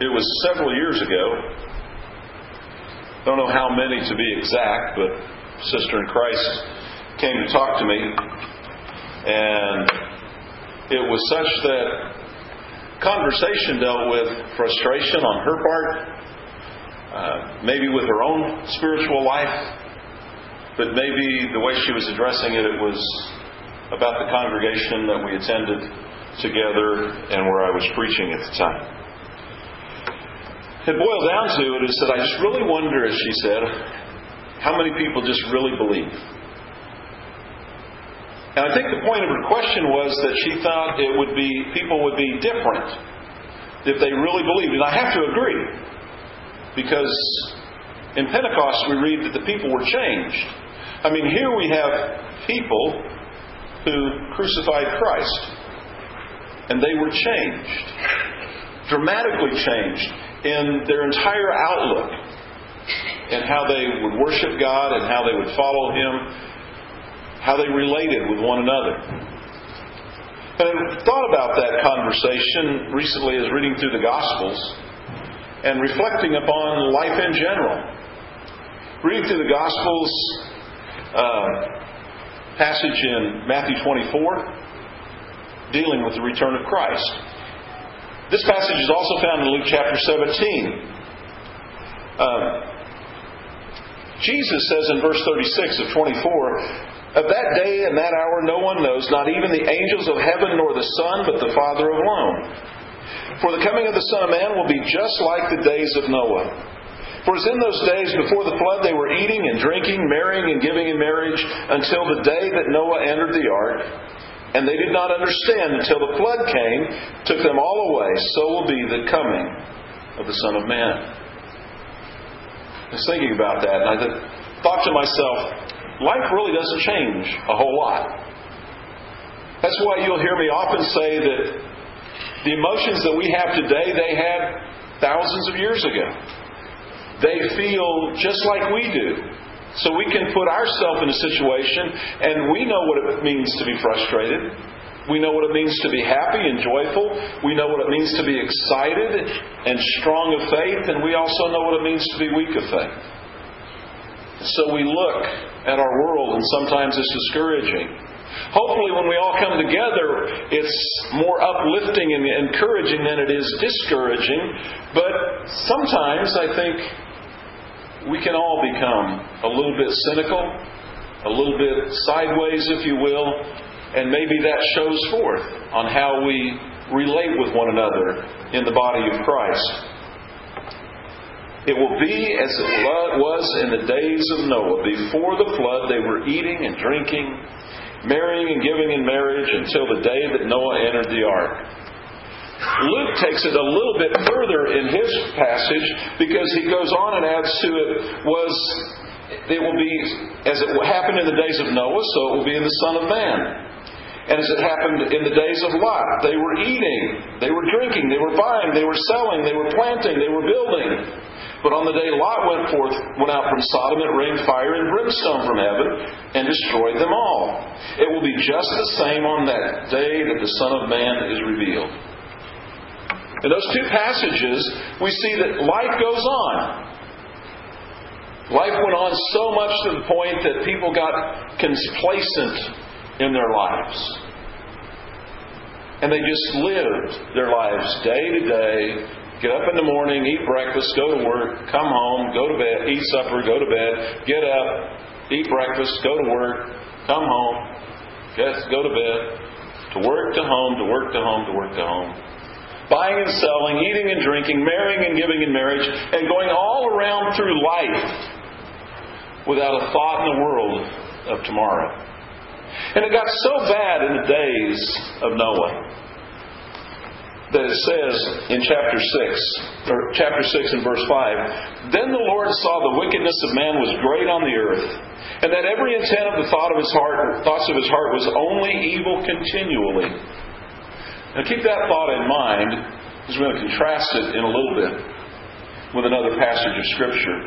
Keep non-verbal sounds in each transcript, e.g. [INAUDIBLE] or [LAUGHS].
it was several years ago. Don't know how many to be exact, but sister in Christ came to talk to me, and it was such that conversation dealt with frustration on her part, uh, maybe with her own spiritual life, but maybe the way she was addressing it, it was about the congregation that we attended together and where I was preaching at the time it boiled down to it is that I just really wonder, as she said, how many people just really believe. And I think the point of her question was that she thought it would be people would be different if they really believed. And I have to agree. Because in Pentecost we read that the people were changed. I mean, here we have people who crucified Christ. And they were changed. Dramatically changed in their entire outlook and how they would worship God and how they would follow Him, how they related with one another. And I thought about that conversation recently as reading through the Gospels and reflecting upon life in general. Reading through the Gospels, uh, passage in Matthew 24, dealing with the return of Christ. This passage is also found in Luke chapter 17. Um, Jesus says in verse 36 of 24, Of that day and that hour no one knows, not even the angels of heaven nor the Son, but the Father alone. For the coming of the Son of Man will be just like the days of Noah. For as in those days before the flood they were eating and drinking, marrying and giving in marriage, until the day that Noah entered the ark and they did not understand until the flood came, took them all away. So will be the coming of the Son of Man. I was thinking about that, and I thought to myself, life really doesn't change a whole lot. That's why you'll hear me often say that the emotions that we have today, they had thousands of years ago. They feel just like we do. So we can put ourselves in a situation and we know what it means to be frustrated. We know what it means to be happy and joyful. We know what it means to be excited and strong of faith, and we also know what it means to be weak of faith. So we look at our world, and sometimes it's discouraging. Hopefully, when we all come together, it's more uplifting and encouraging than it is discouraging. But sometimes I think we can all become a little bit cynical, a little bit sideways, if you will, and maybe that shows forth on how we relate with one another in the body of Christ. It will be as it was in the days of Noah. Before the flood, they were eating and drinking, marrying and giving in marriage until the day that Noah entered the ark. Luke takes it a little bit further in his passage because he goes on and adds to it was it will be as it happened in the days of Noah, so it will be in the Son of Man. And as it happened in the days of Lot, they were eating, they were drinking, they were buying, they were selling, they were planting, they were building. But on the day Lot went forth, went out from Sodom, it rained fire and brimstone from heaven and destroyed them all. It will be just the same on that day that the Son of Man is revealed. In those two passages, we see that life goes on. Life went on so much to the point that people got complacent in their lives. And they just lived their lives day to day, get up in the morning, eat breakfast, go to work, come home, go to bed, eat supper, go to bed, get up, eat breakfast, go to work, come home, get, go to bed, to work to home, to work to home, to work to home buying and selling, eating and drinking, marrying and giving in marriage, and going all around through life without a thought in the world of tomorrow. And it got so bad in the days of Noah that it says in chapter 6, or chapter 6 and verse 5, Then the Lord saw the wickedness of man was great on the earth, and that every intent of the thought of his heart, thoughts of his heart was only evil continually. Now keep that thought in mind because we're going to contrast it in a little bit with another passage of Scripture.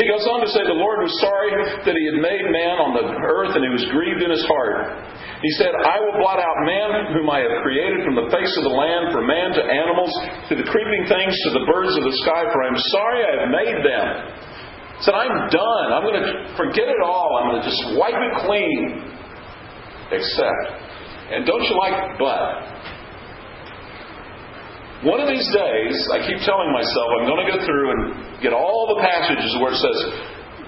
He goes on to say the Lord was sorry that he had made man on the earth and he was grieved in his heart. He said, I will blot out man whom I have created from the face of the land, from man to animals, to the creeping things, to the birds of the sky, for I am sorry I have made them. He said, I'm done. I'm going to forget it all. I'm going to just wipe it clean. Except. And don't you like but? One of these days, I keep telling myself I'm going to go through and get all the passages where it says,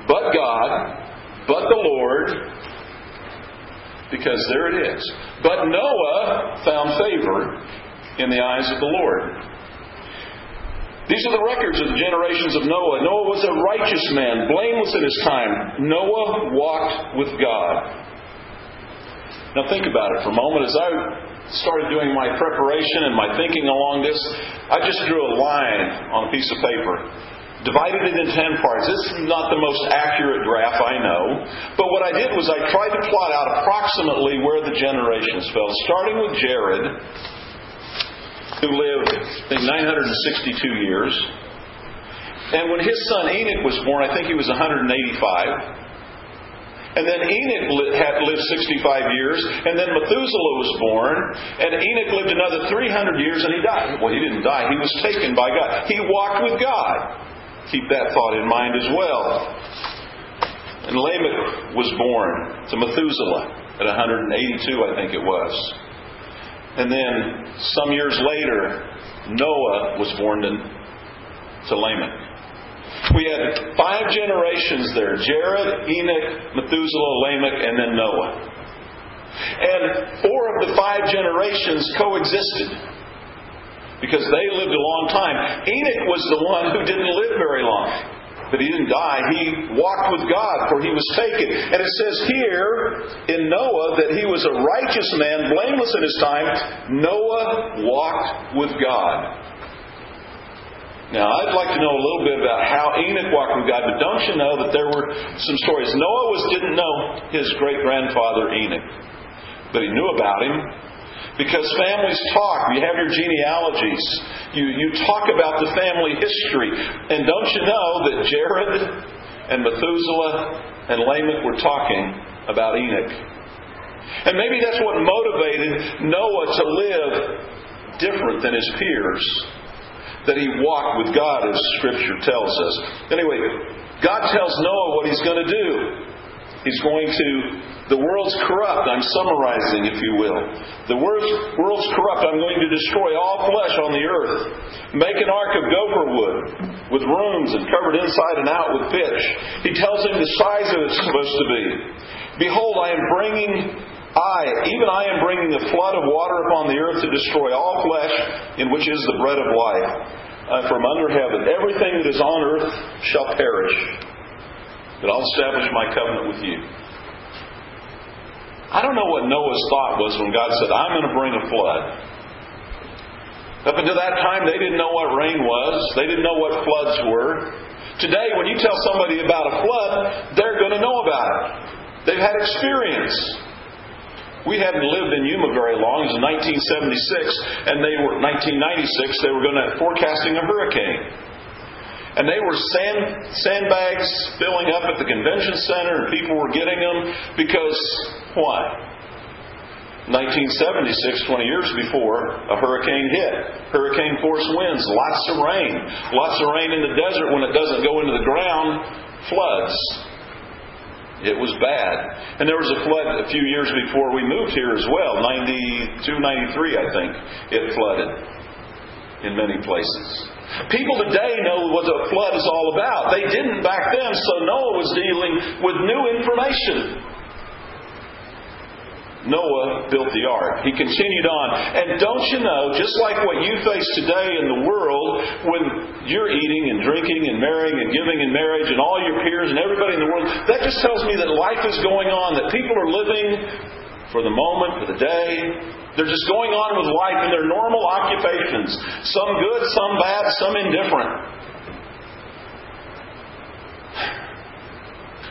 but God, but the Lord, because there it is. But Noah found favor in the eyes of the Lord. These are the records of the generations of Noah. Noah was a righteous man, blameless in his time. Noah walked with God. Now think about it for a moment. As I started doing my preparation and my thinking along this, I just drew a line on a piece of paper, divided it in 10 parts. This is not the most accurate graph, I know, but what I did was I tried to plot out approximately where the generations fell, starting with Jared, who lived, I think, 962 years. And when his son Enoch was born, I think he was 185. And then Enoch had lived 65 years, and then Methuselah was born, and Enoch lived another 300 years, and he died. Well, he didn't die, he was taken by God. He walked with God. Keep that thought in mind as well. And Lamech was born to Methuselah at 182, I think it was. And then some years later, Noah was born to, to Lamech. We had five generations there Jared, Enoch, Methuselah, Lamech, and then Noah. And four of the five generations coexisted because they lived a long time. Enoch was the one who didn't live very long. But he didn't die. He walked with God, for he was taken. And it says here in Noah that he was a righteous man, blameless in his time. Noah walked with God. Now, I'd like to know a little bit about how Enoch walked with God, but don't you know that there were some stories? Noah was, didn't know his great grandfather Enoch, but he knew about him because families talk. You have your genealogies. You, you talk about the family history. And don't you know that Jared and Methuselah and Lamech were talking about Enoch? And maybe that's what motivated Noah to live different than his peers that he walked with God, as Scripture tells us. Anyway, God tells Noah what he's going to do. He's going to, the world's corrupt. I'm summarizing, if you will. The world's corrupt. I'm going to destroy all flesh on the earth. Make an ark of gopher wood with rooms and covered inside and out with pitch. He tells him the size of it's supposed to be. Behold, I am bringing I, even I am bringing a flood of water upon the earth to destroy all flesh, in which is the bread of life. Uh, from under heaven, everything that is on earth shall perish. But I'll establish my covenant with you. I don't know what Noah's thought was when God said, I'm going to bring a flood. Up until that time, they didn't know what rain was. They didn't know what floods were. Today, when you tell somebody about a flood, they're going to know about it. They've had experience. We hadn't lived in Yuma very long. It was 1976, and they were 1996. They were going to forecasting a hurricane, and they were sand sandbags filling up at the convention center, and people were getting them because what? 1976, 20 years before, a hurricane hit. Hurricane force winds, lots of rain. Lots of rain in the desert when it doesn't go into the ground, floods. It was bad. And there was a flood a few years before we moved here as well. 92, 93, I think, it flooded in many places. People today know what a flood is all about. They didn't back then, so Noah was dealing with new information. Noah built the ark. He continued on. And don't you know, just like what you face today in the world, when you're eating and drinking and marrying and giving in marriage and all your peers and everybody in the world, that just tells me that life is going on, that people are living for the moment, for the day. They're just going on with life in their normal occupations. Some good, some bad, some indifferent.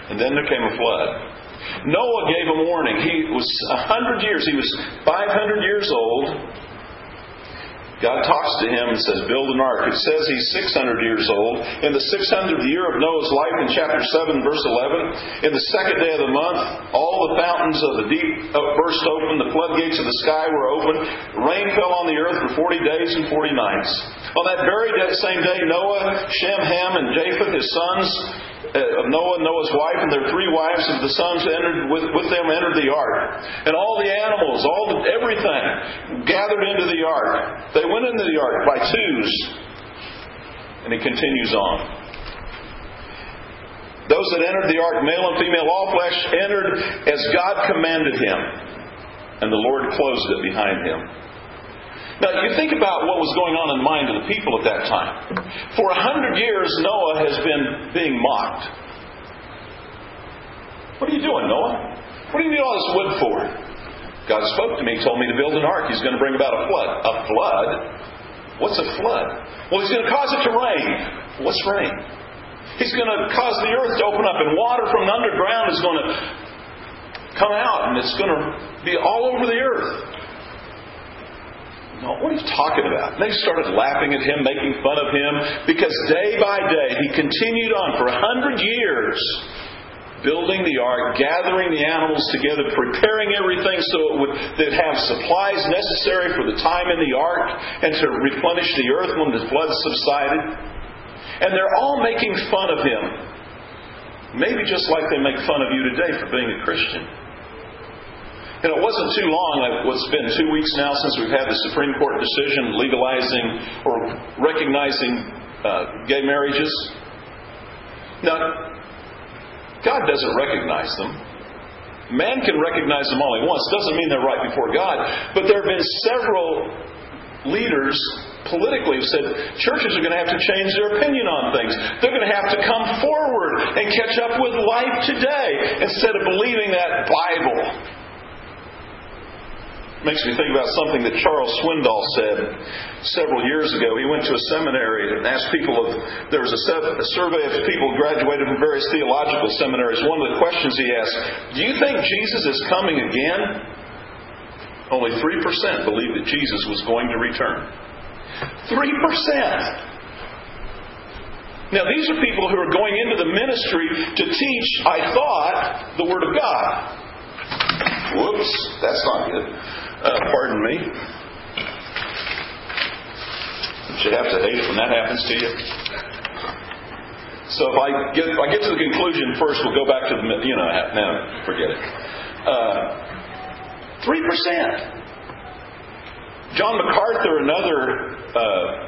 And then there came a flood. Noah gave a warning. He was 100 years, he was 500 years old. God talks to him and says, Build an ark. It says he's 600 years old. In the 600th year of Noah's life, in chapter 7, verse 11, in the second day of the month, all the fountains of the deep burst open, the floodgates of the sky were open, rain fell on the earth for 40 days and 40 nights. On that very same day, Noah, Shem, Ham, and Japheth, his sons, uh, Uh, of Noah and Noah's wife and their three wives of the sons entered with, with them entered the ark. And all the animals, all the, everything gathered into the ark. They went into the ark by twos. And he continues on. Those that entered the ark, male and female, all flesh, entered as God commanded him. And the Lord closed it behind him. Now, you think about what was going on in the mind of the people at that time. For a hundred years, Noah has been being mocked. What are you doing, Noah? What do you need all this wood for? God spoke to me, told me to build an ark. He's going to bring about a flood. A flood? What's a flood? Well, he's going to cause it to rain. What's rain? He's going to cause the earth to open up, and water from the underground is going to come out, and it's going to be all over the earth. No, what are you talking about? And they started laughing at him, making fun of him, because day by day he continued on for a hundred years building the ark, gathering the animals together, preparing everything so it would they'd have supplies necessary for the time in the ark and to replenish the earth when the flood subsided. And they're all making fun of him. Maybe just like they make fun of you today for being a Christian. And it wasn't too long, it's been two weeks now since we've had the Supreme Court decision legalizing or recognizing uh, gay marriages. Now, God doesn't recognize them. Man can recognize them all he wants. Doesn't mean they're right before God. But there have been several leaders politically who said churches are going to have to change their opinion on things. They're going to have to come forward and catch up with life today instead of believing that Bible makes me think about something that Charles Swindoll said several years ago. He went to a seminary and asked people if there was a, survey of people graduated from various theological seminaries. One of the questions he asked, Do you think Jesus is coming again? Only 3% believed that Jesus was going to return. 3%! Now, these are people who are going into the ministry to teach, I thought, the Word of God. Whoops, that's not good. Uh, pardon me. You should have to hate when that happens to you. So if I get if I get to the conclusion first, we'll go back to the you know no forget it. Uh, three uh, percent. John MacArthur, another uh,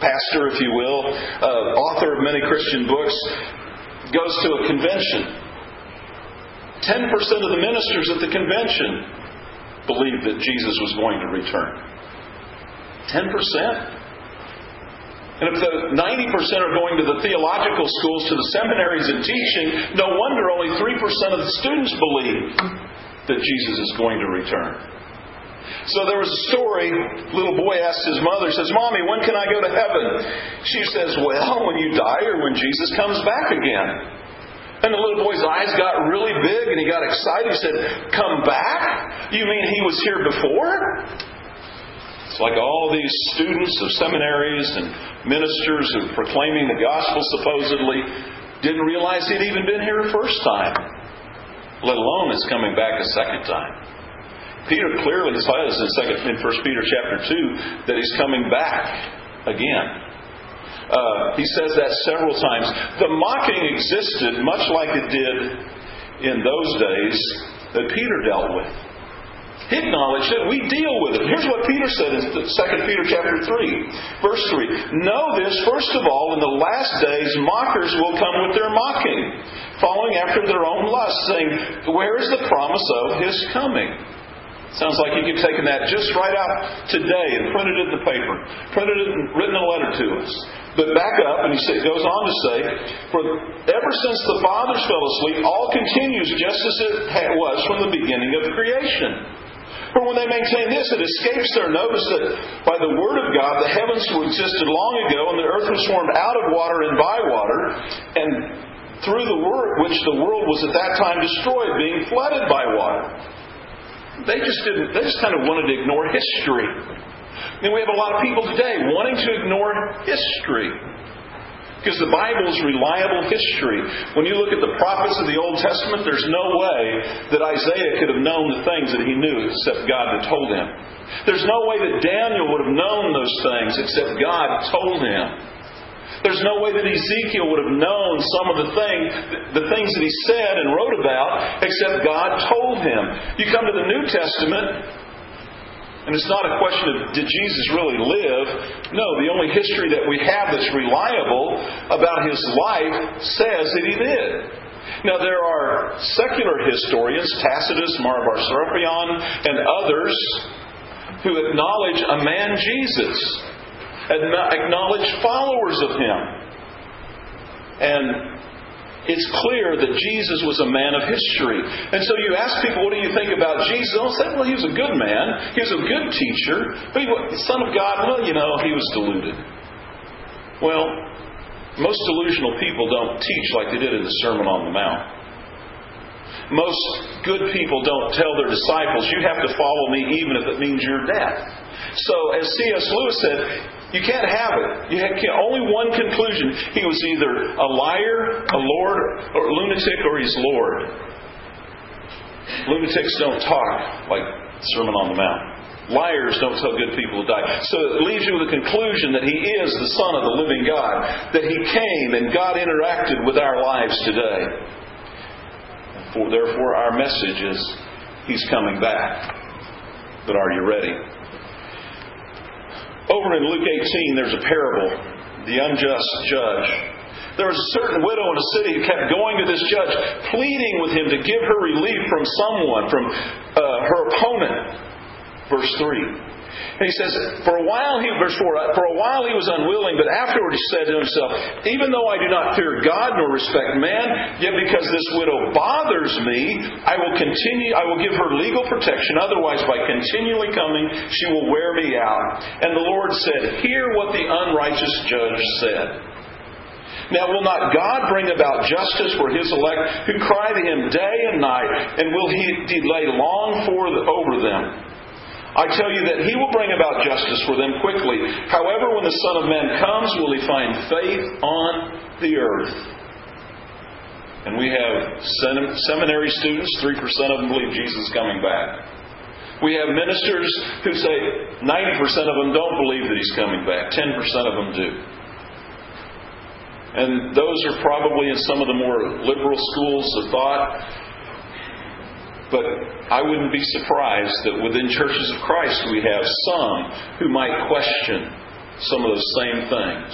pastor, if you will, uh, author of many Christian books, goes to a convention. Ten percent of the ministers at the convention believed that Jesus was going to return? 10%? And if the 90% are going to the theological schools, to the seminaries and teaching, no wonder only 3% of the students believe that Jesus is going to return. So there was a story, little boy asked his mother, says, Mommy, when can I go to heaven? She says, Well, when you die or when Jesus comes back again. And the little boy's eyes got really big and he got excited. He said, Come back? You mean he was here before? It's like all these students of seminaries and ministers who are proclaiming the gospel supposedly didn't realize he'd even been here a first time, let alone is coming back a second time. Peter clearly says in, in 1 Peter chapter 2 that he's coming back again. Uh, he says that several times. The mocking existed much like it did in those days that Peter dealt with. He acknowledged it. We deal with it. Here's what Peter said in 2 Peter chapter 3, verse 3. Know this, first of all, in the last days mockers will come with their mocking, following after their own lust, saying, Where is the promise of his coming? Sounds like he could have taken that just right out today and printed it in the paper, printed it and written a letter to us. But back up, and he goes on to say, For ever since the fathers fell asleep, all continues just as it was from the beginning of creation. For when they maintain this, it escapes their notice that by the Word of God the heavens existed long ago, and the earth was formed out of water and by water, and through the Word which the world was at that time destroyed, being flooded by water. They just didn't, they just kind of wanted to ignore history. Then we have a lot of people today wanting to ignore history. Because the Bible is reliable history. When you look at the prophets of the Old Testament, there's no way that Isaiah could have known the things that he knew except God had told him. There's no way that Daniel would have known those things except God told him. There's no way that Ezekiel would have known some of the things, the things that he said and wrote about, except God told him. You come to the New Testament, and it's not a question of did Jesus really live? No, the only history that we have that's reliable about his life says that he did. Now, there are secular historians, Tacitus, Mara bar Serapion, and others, who acknowledge a man Jesus, acknowledge followers of him. And it's clear that Jesus was a man of history. And so you ask people, what do you think about Jesus? They'll say, well, he was a good man. He was a good teacher. But he was the Son of God, well, you know, he was deluded. Well, most delusional people don't teach like they did in the Sermon on the Mount. Most good people don't tell their disciples, you have to follow me even if it means your death. So, as C.S. Lewis said, you can't have it. You have only one conclusion. He was either a liar, a lord, or a lunatic, or he's Lord. Lunatics don't talk like Sermon on the Mount. Liars don't tell good people to die. So it leaves you with the conclusion that He is the Son of the living God, that He came and God interacted with our lives today. For, therefore, our message is He's coming back. But are you ready? Over in Luke 18, there's a parable, the unjust judge. There was a certain widow in a city who kept going to this judge, pleading with him to give her relief from someone, from uh, her opponent. Verse 3. And he says, for a while he, verse 4, uh, for a while he was unwilling, but afterward he said to himself, Even though I do not fear God nor respect man, yet because this widow bothers me, I will continue, I will give her legal protection. Otherwise, by continually coming, she will wear me out. And the Lord said, Hear what the unrighteous judge said. Now, will not God bring about justice for his elect who cry to him day and night, and will he delay long for the, over them? I tell you that he will bring about justice for them quickly. However, when the Son of Man comes, will he find faith on the earth? And we have seminary students, 3% of them believe Jesus is coming back. We have ministers who say 90% of them don't believe that he's coming back, 10% of them do. And those are probably in some of the more liberal schools of thought. But I wouldn't be surprised that within churches of Christ we have some who might question some of those same things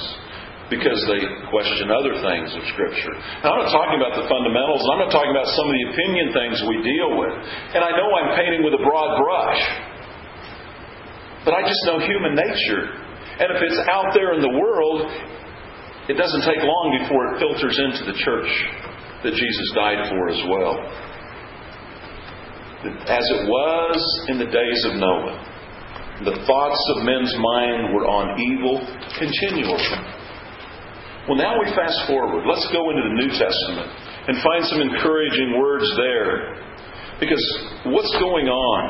because they question other things of Scripture. Now, I'm not talking about the fundamentals, I'm not talking about some of the opinion things we deal with. And I know I'm painting with a broad brush, but I just know human nature. And if it's out there in the world, it doesn't take long before it filters into the church that Jesus died for as well as it was in the days of Noah. The thoughts of men's mind were on evil continually. Well, now we fast forward. Let's go into the New Testament and find some encouraging words there. Because what's going on?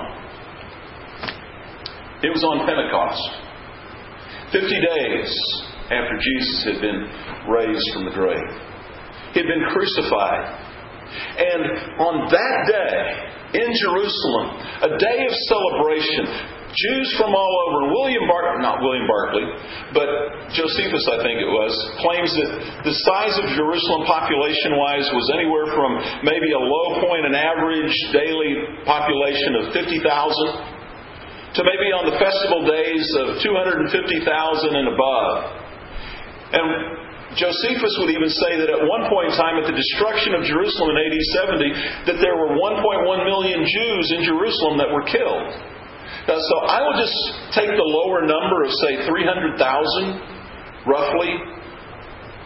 It was on Pentecost. Fifty days after Jesus had been raised from the grave. He had been crucified. And on that day, in Jerusalem, a day of celebration. Jews from all over. William Barclay, not William Barclay, but Josephus, I think it was, claims that the size of Jerusalem population wise was anywhere from maybe a low point, an average daily population of 50,000, to maybe on the festival days of 250,000 and above. And Josephus would even say that at one point in time, at the destruction of Jerusalem in AD 70, that there were 1.1 million Jews in Jerusalem that were killed. Now, so I will just take the lower number of, say, 300,000, roughly,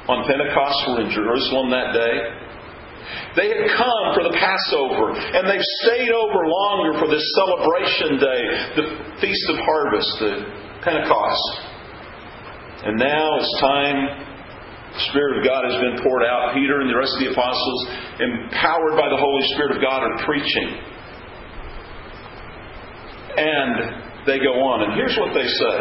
on Pentecost were in Jerusalem that day. They had come for the Passover, and they've stayed over longer for this celebration day, the Feast of Harvest, the Pentecost. And now it's time the Spirit of God has been poured out. Peter and the rest of the apostles, empowered by the Holy Spirit of God, are preaching. And they go on. And here's what they say.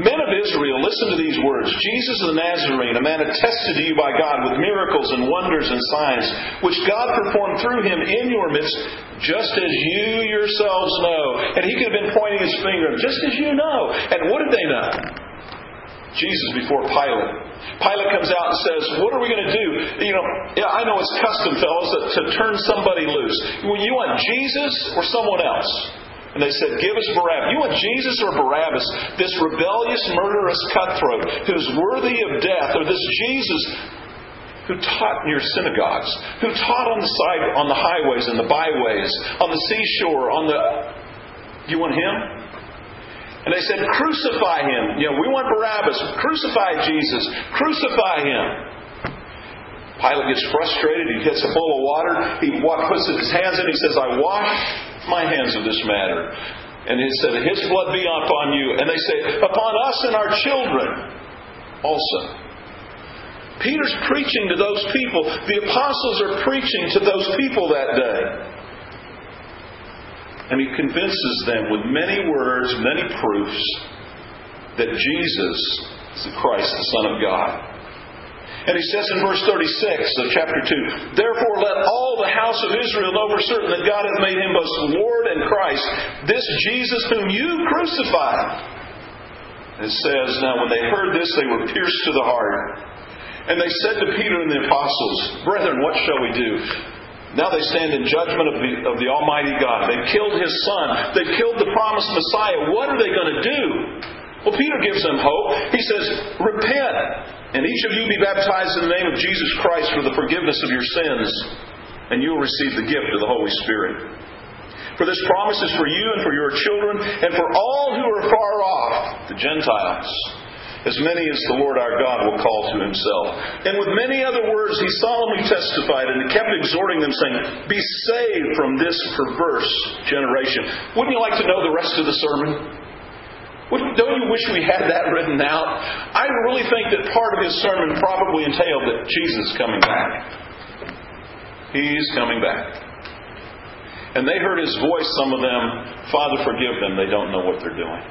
Men of Israel, listen to these words. Jesus of the Nazarene, a man attested to you by God with miracles and wonders and signs, which God performed through him in your midst, just as you yourselves know. And he could have been pointing his finger, just as you know. And what did they know? Jesus before Pilate. Pilate comes out and says, What are we going to do? You know, I know it's custom, fellows, to turn somebody loose. Well, you want Jesus or someone else? And they said, Give us Barabbas. You want Jesus or Barabbas? This rebellious, murderous cutthroat who's worthy of death, or this Jesus who taught in your synagogues, who taught on the side, on the highways and the byways, on the seashore, on the. You want him? And they said, Crucify him. You know, we want Barabbas. Crucify Jesus. Crucify him. Pilate gets frustrated. He gets a bowl of water. He puts his hands in. He says, I wash my hands of this matter. And he said, His blood be upon you. And they say, Upon us and our children also. Peter's preaching to those people. The apostles are preaching to those people that day. And he convinces them with many words, many proofs, that Jesus is the Christ, the Son of God. And he says in verse 36 of chapter 2, Therefore let all the house of Israel know for certain that God hath made him both Lord and Christ, this Jesus whom you crucified. It says, Now when they heard this, they were pierced to the heart. And they said to Peter and the apostles, Brethren, what shall we do? Now they stand in judgment of the, of the Almighty God. They've killed His Son. They've killed the promised Messiah. What are they going to do? Well, Peter gives them hope. He says, Repent, and each of you be baptized in the name of Jesus Christ for the forgiveness of your sins, and you will receive the gift of the Holy Spirit. For this promise is for you and for your children, and for all who are far off, the Gentiles as many as the Lord our God will call to himself. And with many other words, he solemnly testified and kept exhorting them, saying, Be saved from this perverse generation. Wouldn't you like to know the rest of the sermon? Don't you wish we had that written out? I really think that part of his sermon probably entailed that Jesus is coming back. He's coming back. And they heard his voice, some of them, Father, forgive them, they don't know what they're doing.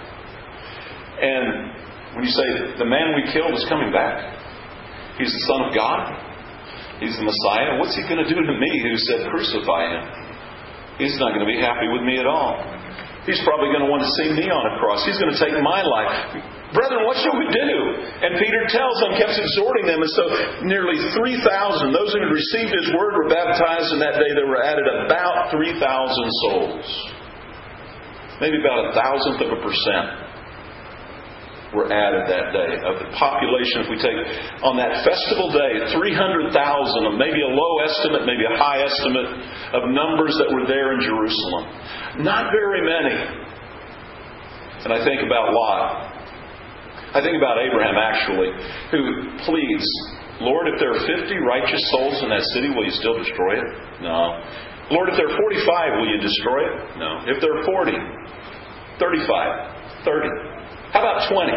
And when you say the man we killed is coming back, he's the Son of God, he's the Messiah, what's he going to do to me who said crucify him? He's not going to be happy with me at all. He's probably going to want to see me on a cross. He's going to take my life. Brethren, what shall we do? And Peter tells them, kept exhorting them, and so nearly 3,000, those who had received his word were baptized, and that day there were added about 3,000 souls. Maybe about a thousandth of a percent were added that day. Of the population, if we take on that festival day, 300,000, maybe a low estimate, maybe a high estimate of numbers that were there in Jerusalem. Not very many. And I think about Lot. I think about Abraham, actually, who pleads, Lord, if there are 50 righteous souls in that city, will you still destroy it? No. Lord, if there are 45, will you destroy it? No. If there are 40, 35, 30. How about 20?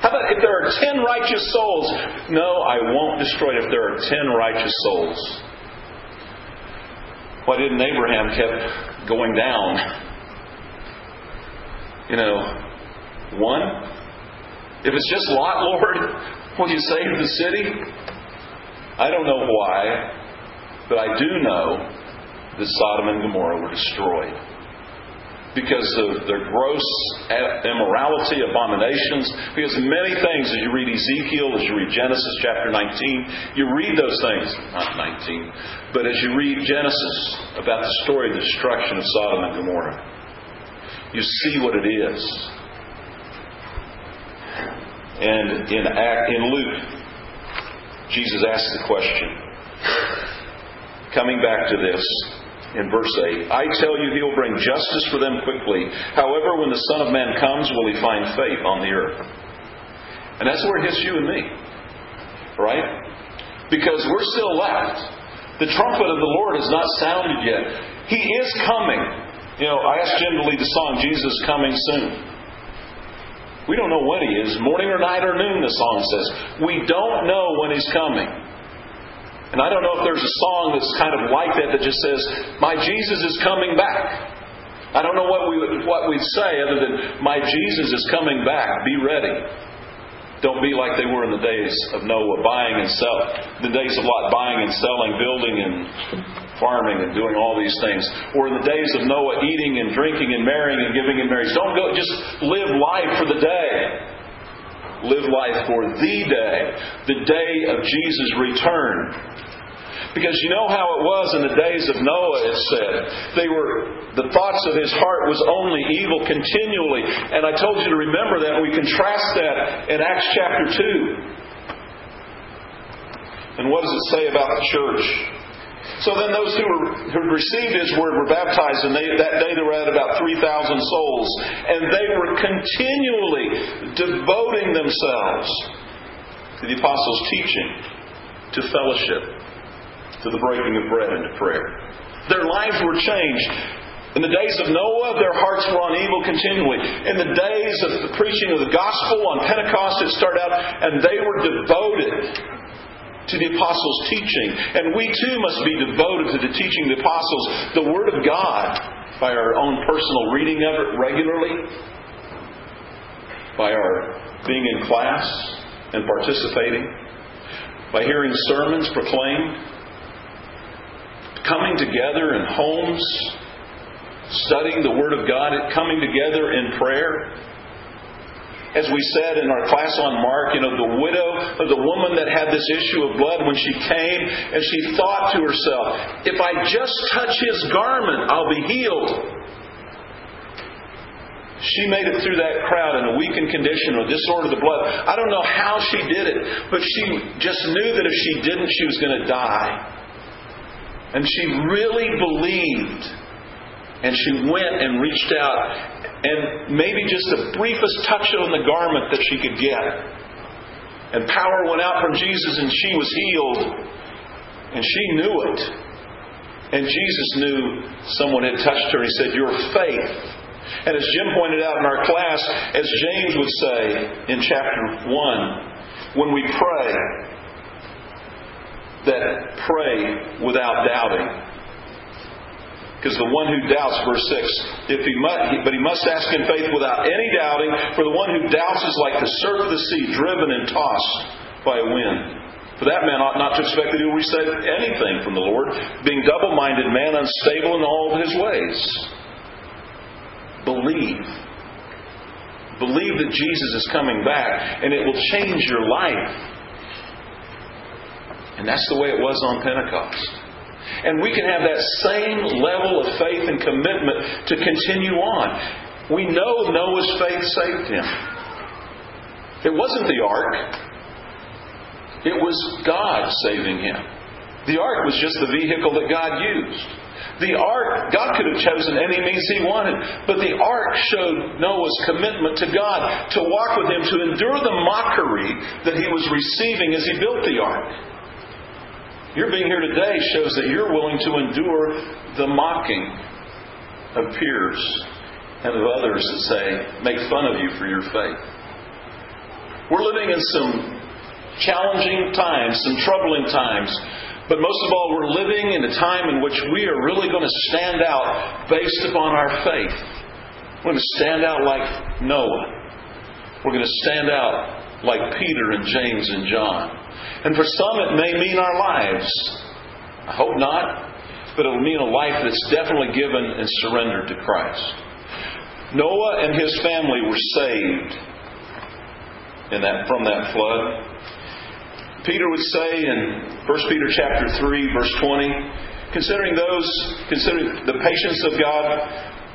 How about if there are 10 righteous souls? No, I won't destroy it if there are 10 righteous souls. Why didn't Abraham kept going down? You know, one? If it's just Lot, [LAUGHS] Lord, will you save the city? I don't know why, but I do know that Sodom and Gomorrah were destroyed because of their gross immorality, abominations, because many things, as you read Ezekiel, as you read Genesis chapter 19, you read those things, not 19, but as you read Genesis about the story of the destruction of Sodom and Gomorrah, you see what it is. And in, in Luke, Jesus asks the question, coming back to this, in verse 8. I tell you, he will bring justice for them quickly. However, when the Son of Man comes, will he find faith on the earth? And that's where it hits you and me. Right? Because we're still left. The trumpet of the Lord has not sounded yet. He is coming. You know, I asked Jim to lead the song, Jesus Coming Soon. We don't know when he is, morning or night or noon, the song says. We don't know when he's coming. And I don't know if there's a song that's kind of like that that just says, My Jesus is coming back. I don't know what we would, what we'd say other than, My Jesus is coming back. Be ready. Don't be like they were in the days of Noah, buying and selling. The days of Lot, buying and selling, building and farming and doing all these things. Or in the days of Noah, eating and drinking and marrying and giving in marriage. Don't go, just live life for the day. Live life for the day, the day of Jesus' return. Because you know how it was in the days of Noah, it said. They were, the thoughts of his heart was only evil continually. And I told you to remember that. We contrast that in Acts chapter 2. And what does it say about the church? So then those who, were, who received his word were baptized, and they, that day there were at about 3,000 souls. And they were continually devoting themselves to the apostles' teaching, to fellowship, to the breaking of bread and to prayer. Their lives were changed. In the days of Noah, their hearts were on evil continually. In the days of the preaching of the gospel on Pentecost, it started out, and they were devoted to the apostles' teaching. And we too must be devoted to the teaching of the apostles, the Word of God, by our own personal reading of it regularly, by our being in class and participating, by hearing sermons proclaimed, coming together in homes, studying the Word of God, coming together in prayer. As we said in our class on Mark, you know, the widow of the woman that had this issue of blood when she came and she thought to herself, if I just touch his garment, I'll be healed. She made it through that crowd in a weakened condition or disorder of the blood. I don't know how she did it, but she just knew that if she didn't, she was going to die. And she really believed. And she went and reached out, and maybe just the briefest touch on the garment that she could get. And power went out from Jesus, and she was healed. And she knew it. And Jesus knew someone had touched her. He said, Your faith. And as Jim pointed out in our class, as James would say in chapter 1, when we pray, that pray without doubting. Because the one who doubts, verse 6, if he must, but he must ask in faith without any doubting, for the one who doubts is like the surf of the sea, driven and tossed by a wind. For that man ought not to expect that he will receive anything from the Lord, being double minded man, unstable in all his ways. Believe. Believe that Jesus is coming back, and it will change your life. And that's the way it was on Pentecost. And we can have that same level of faith and commitment to continue on. We know Noah's faith saved him. It wasn't the ark, it was God saving him. The ark was just the vehicle that God used. The ark, God could have chosen any means He wanted, but the ark showed Noah's commitment to God, to walk with Him, to endure the mockery that he was receiving as he built the ark. Your being here today shows that you're willing to endure the mocking of peers and of others that say, make fun of you for your faith. We're living in some challenging times, some troubling times, but most of all, we're living in a time in which we are really going to stand out based upon our faith. We're going to stand out like Noah. We're going to stand out like Peter and James and John. And for some, it may mean our lives. I hope not, but it will mean a life that's definitely given and surrendered to Christ. Noah and his family were saved in that, from that flood. Peter would say in 1 Peter chapter 3, verse 20, considering those, considering the patience of God,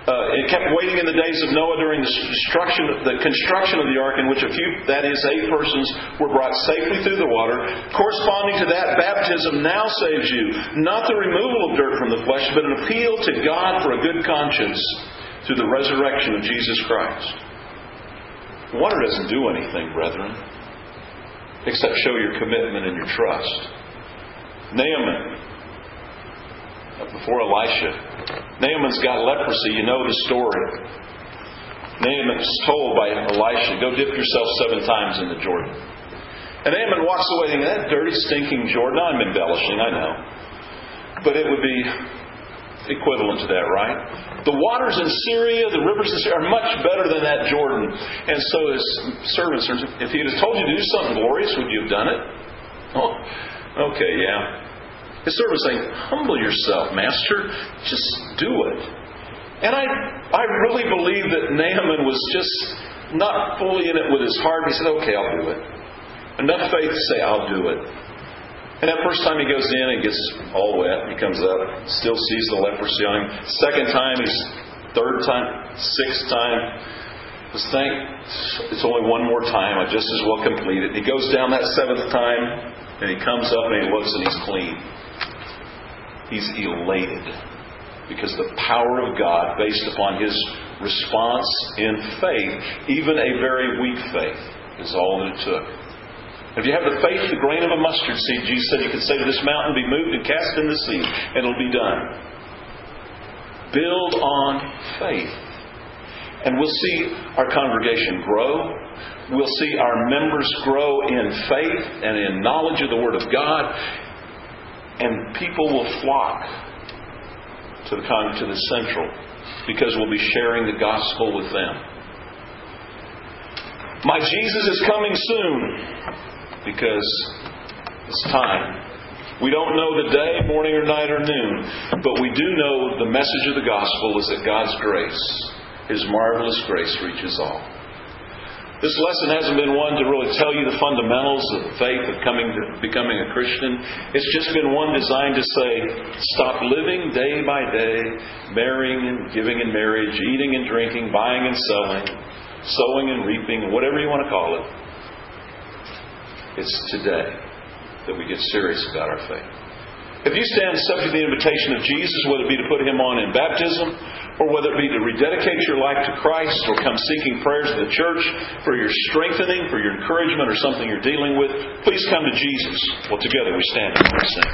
uh, it kept waiting in the days of Noah during the destruction, the construction of the ark, in which a few, that is, eight persons, were brought safely through the water. Corresponding to that, baptism now saves you, not the removal of dirt from the flesh, but an appeal to God for a good conscience through the resurrection of Jesus Christ. Water doesn't do anything, brethren, except show your commitment and your trust. Naaman, before Elisha, Naaman's got leprosy. You know the story. Naaman's told by Elisha, Go dip yourself seven times in the Jordan. And Naaman walks away thinking, That dirty, stinking Jordan. I'm embellishing, I know. But it would be equivalent to that, right? The waters in Syria, the rivers in Syria are much better than that Jordan. And so his servants, if he had told you to do something glorious, would you have done it? Oh, [LAUGHS] okay, yeah. His servant saying, Humble yourself, master. Just do it. And I, I really believe that Naaman was just not fully in it with his heart. He said, Okay, I'll do it. Enough faith to say, I'll do it. And that first time he goes in and gets all wet, he comes up, still sees the leprosy on him. Second time, he's third time, sixth time. Just think, it's only one more time. I just as well complete it. He goes down that seventh time, and he comes up and he looks and he's clean. He's elated because the power of God, based upon his response in faith, even a very weak faith, is all that it took. If you have the faith, the grain of a mustard seed, Jesus said you could say to this mountain, be moved and cast in the sea, and it'll be done. Build on faith. And we'll see our congregation grow. We'll see our members grow in faith and in knowledge of the Word of God and people will flock to the, to the central because we'll be sharing the gospel with them. My Jesus is coming soon because it's time. We don't know the day, morning or night or noon, but we do know the message of the gospel is that God's grace, His marvelous grace, reaches all. This lesson hasn't been one to really tell you the fundamentals of the faith of coming to becoming a Christian. It's just been one designed to say, stop living day by day, marrying and giving in marriage, eating and drinking, buying and selling, sowing and reaping, whatever you want to call it. It's today that we get serious about our faith. If you stand subject to the invitation of Jesus, whether it be to put him on in baptism, or whether it be to rededicate your life to Christ, or come seeking prayers of the church for your strengthening, for your encouragement, or something you're dealing with, please come to Jesus. Well, together we stand and we sing.